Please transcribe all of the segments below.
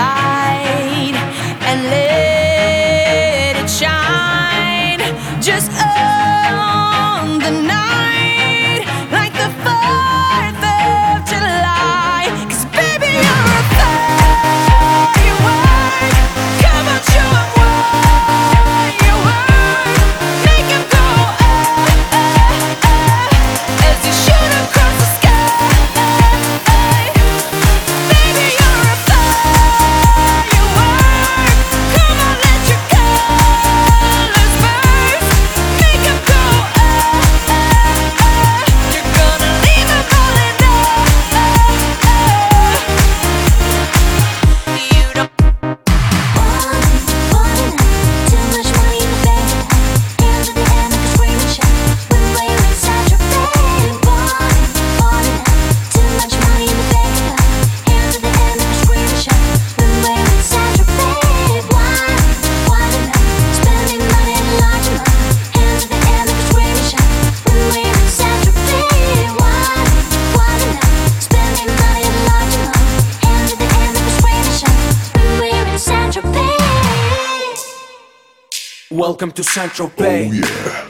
olhar. Central Bay. We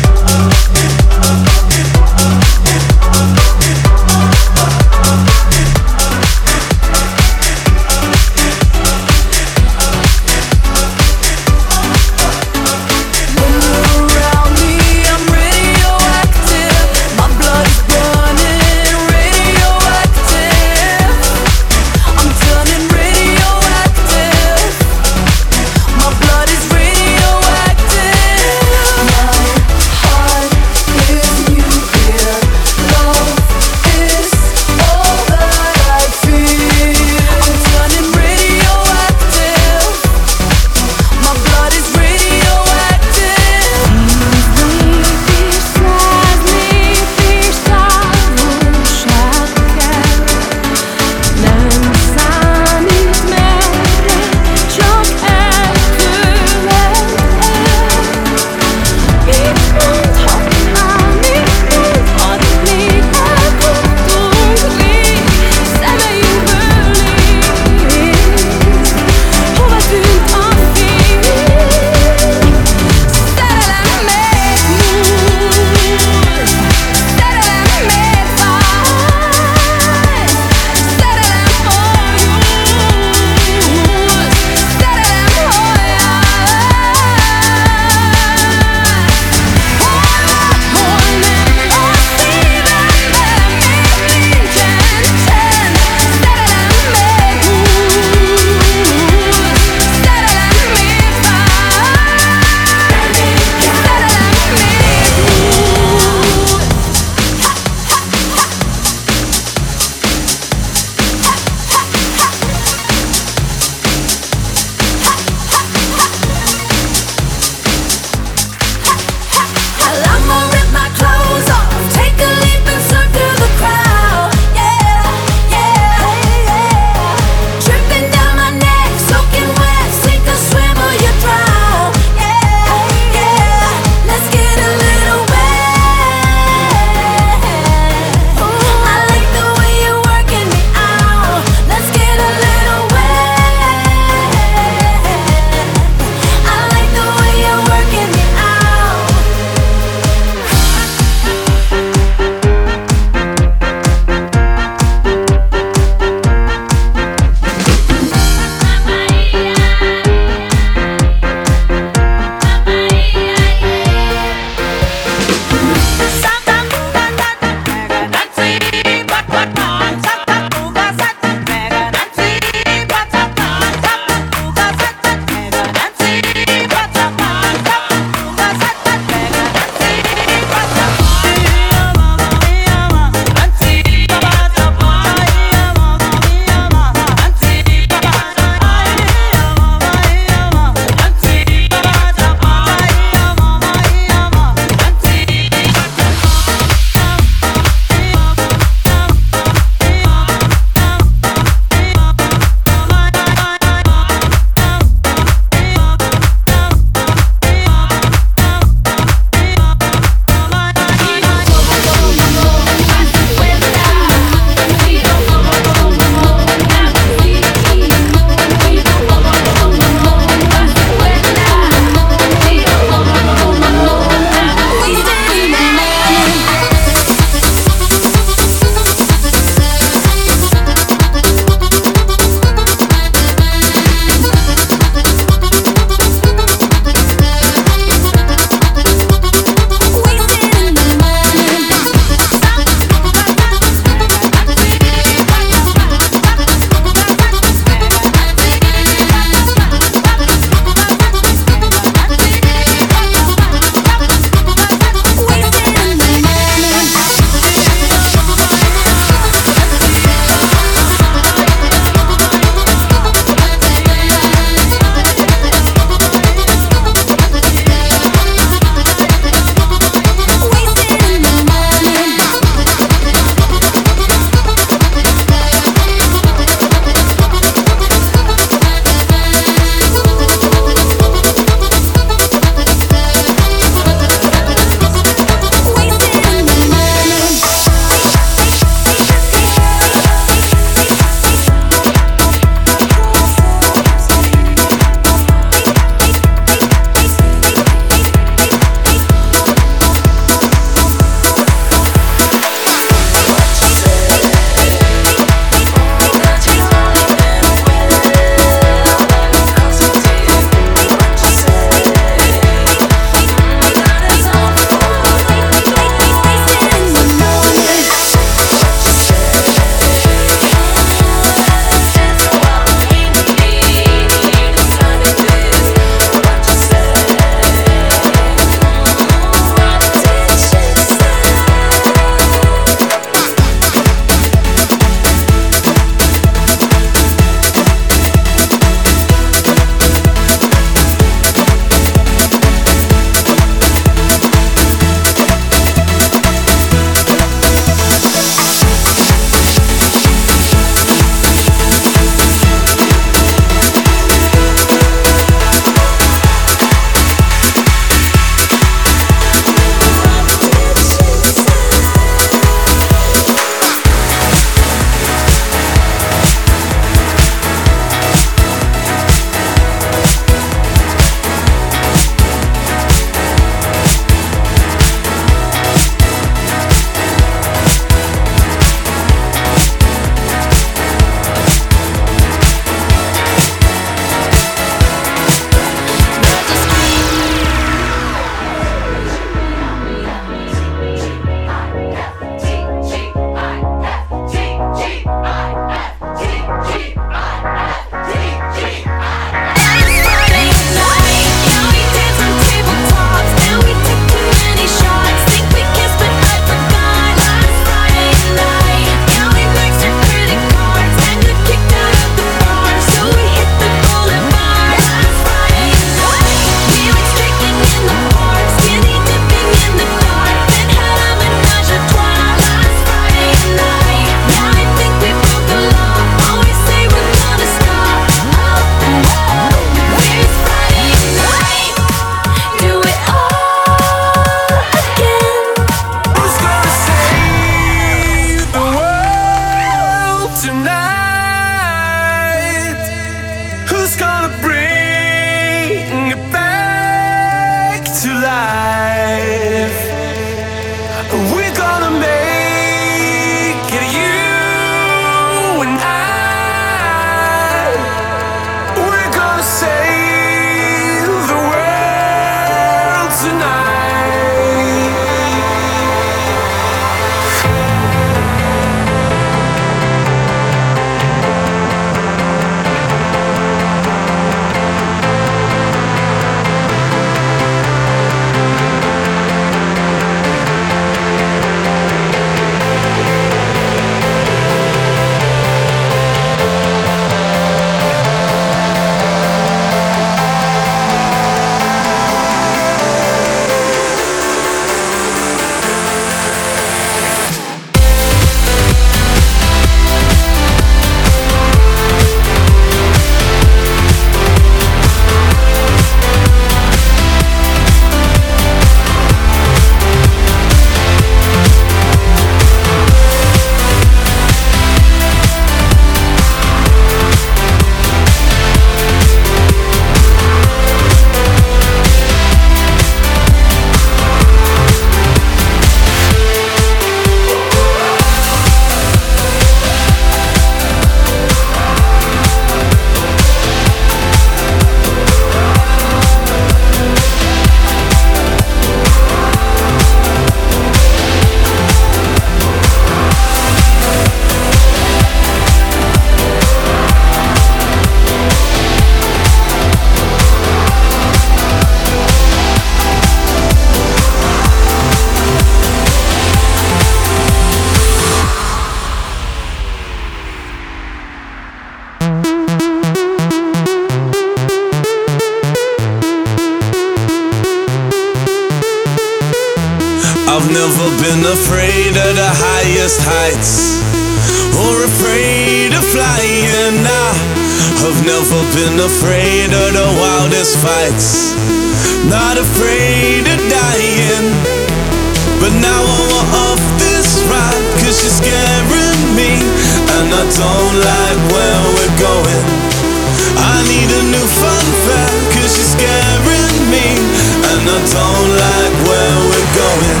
don't like where we're going,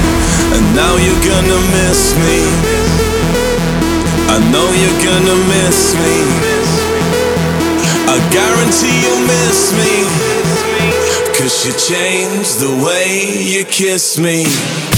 and now you're gonna miss me. I know you're gonna miss me. I guarantee you'll miss me. Cause you changed the way you kiss me.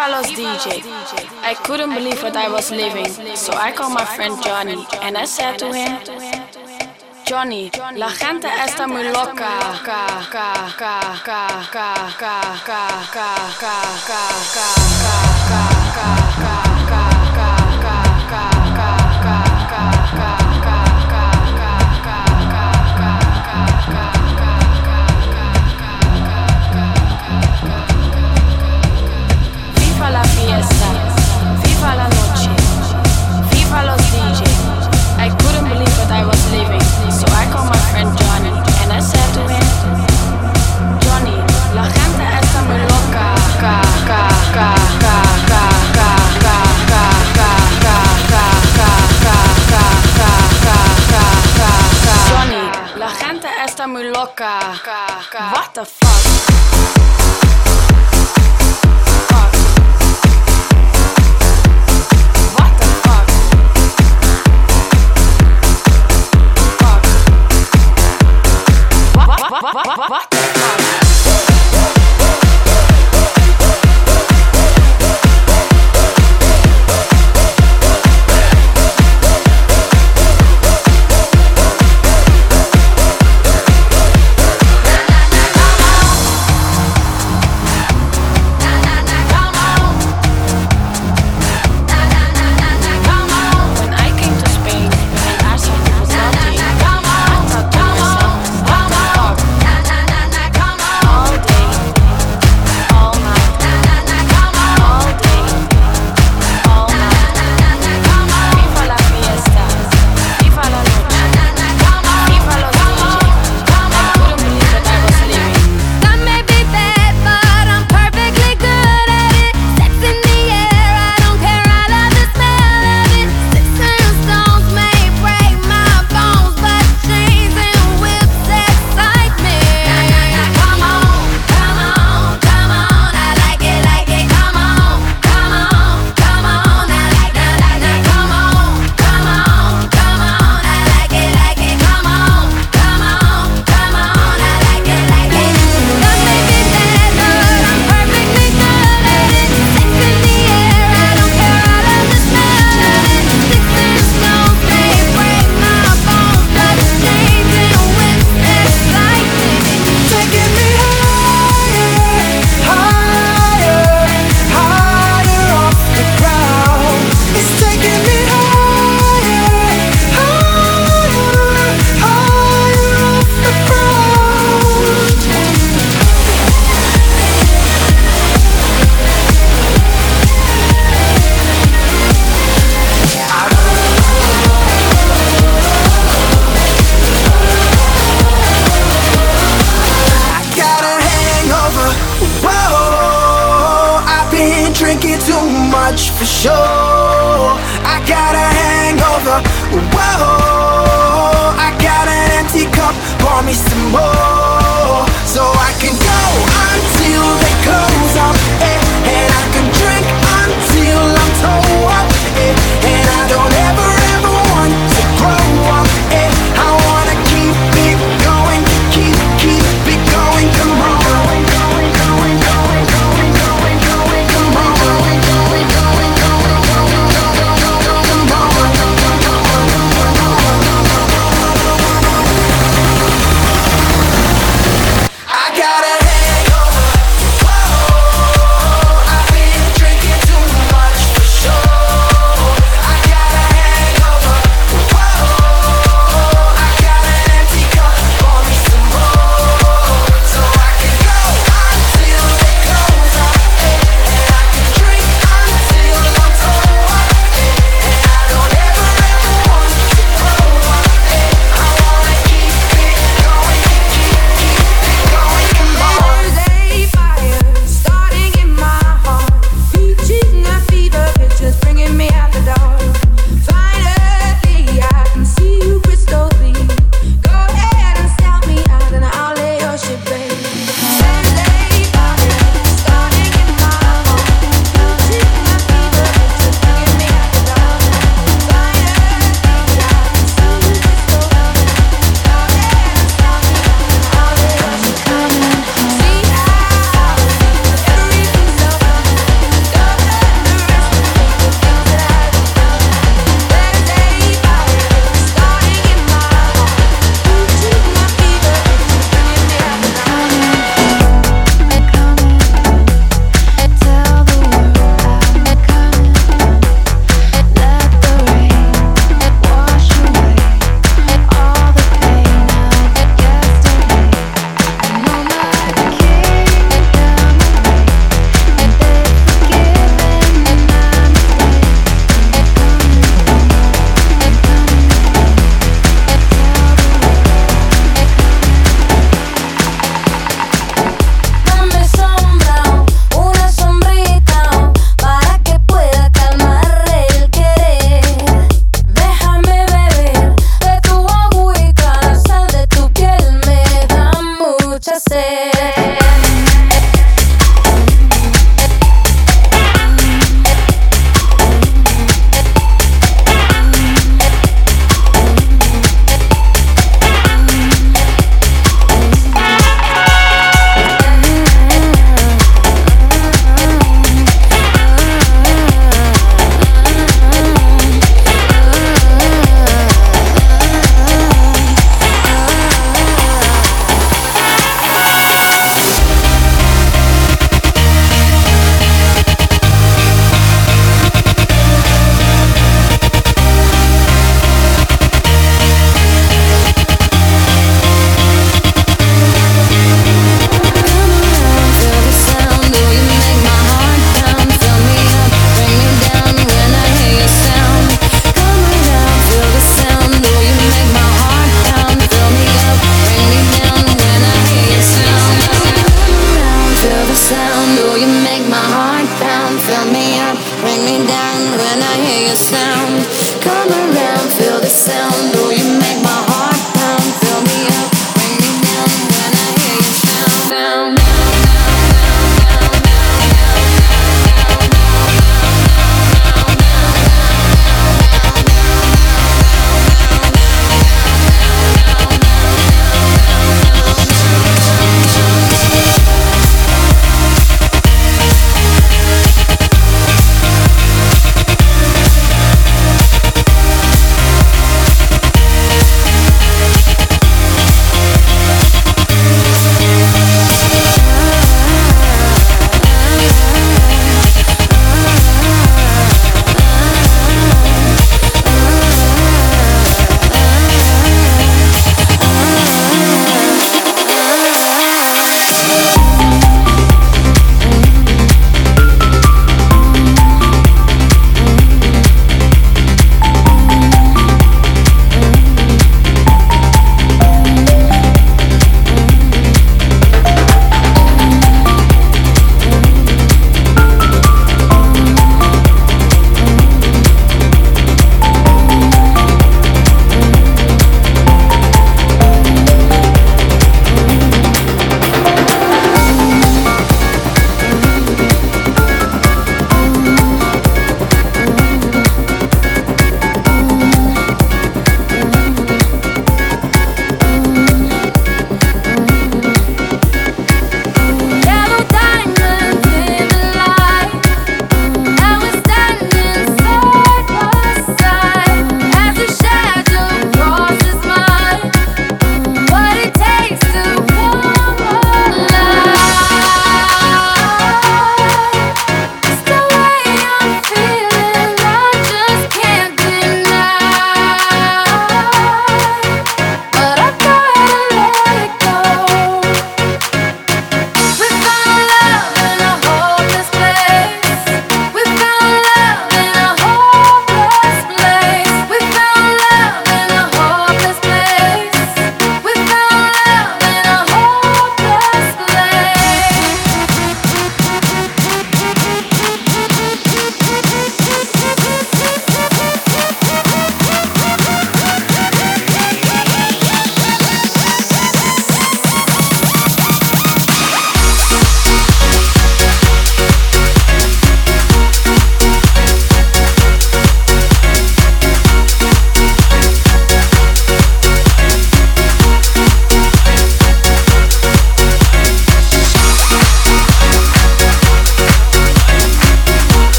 Follows DJ. I couldn't believe what I was living, so I called my friend Johnny and I said to him, Johnny, la gente está muy loca. loca. What the fuck?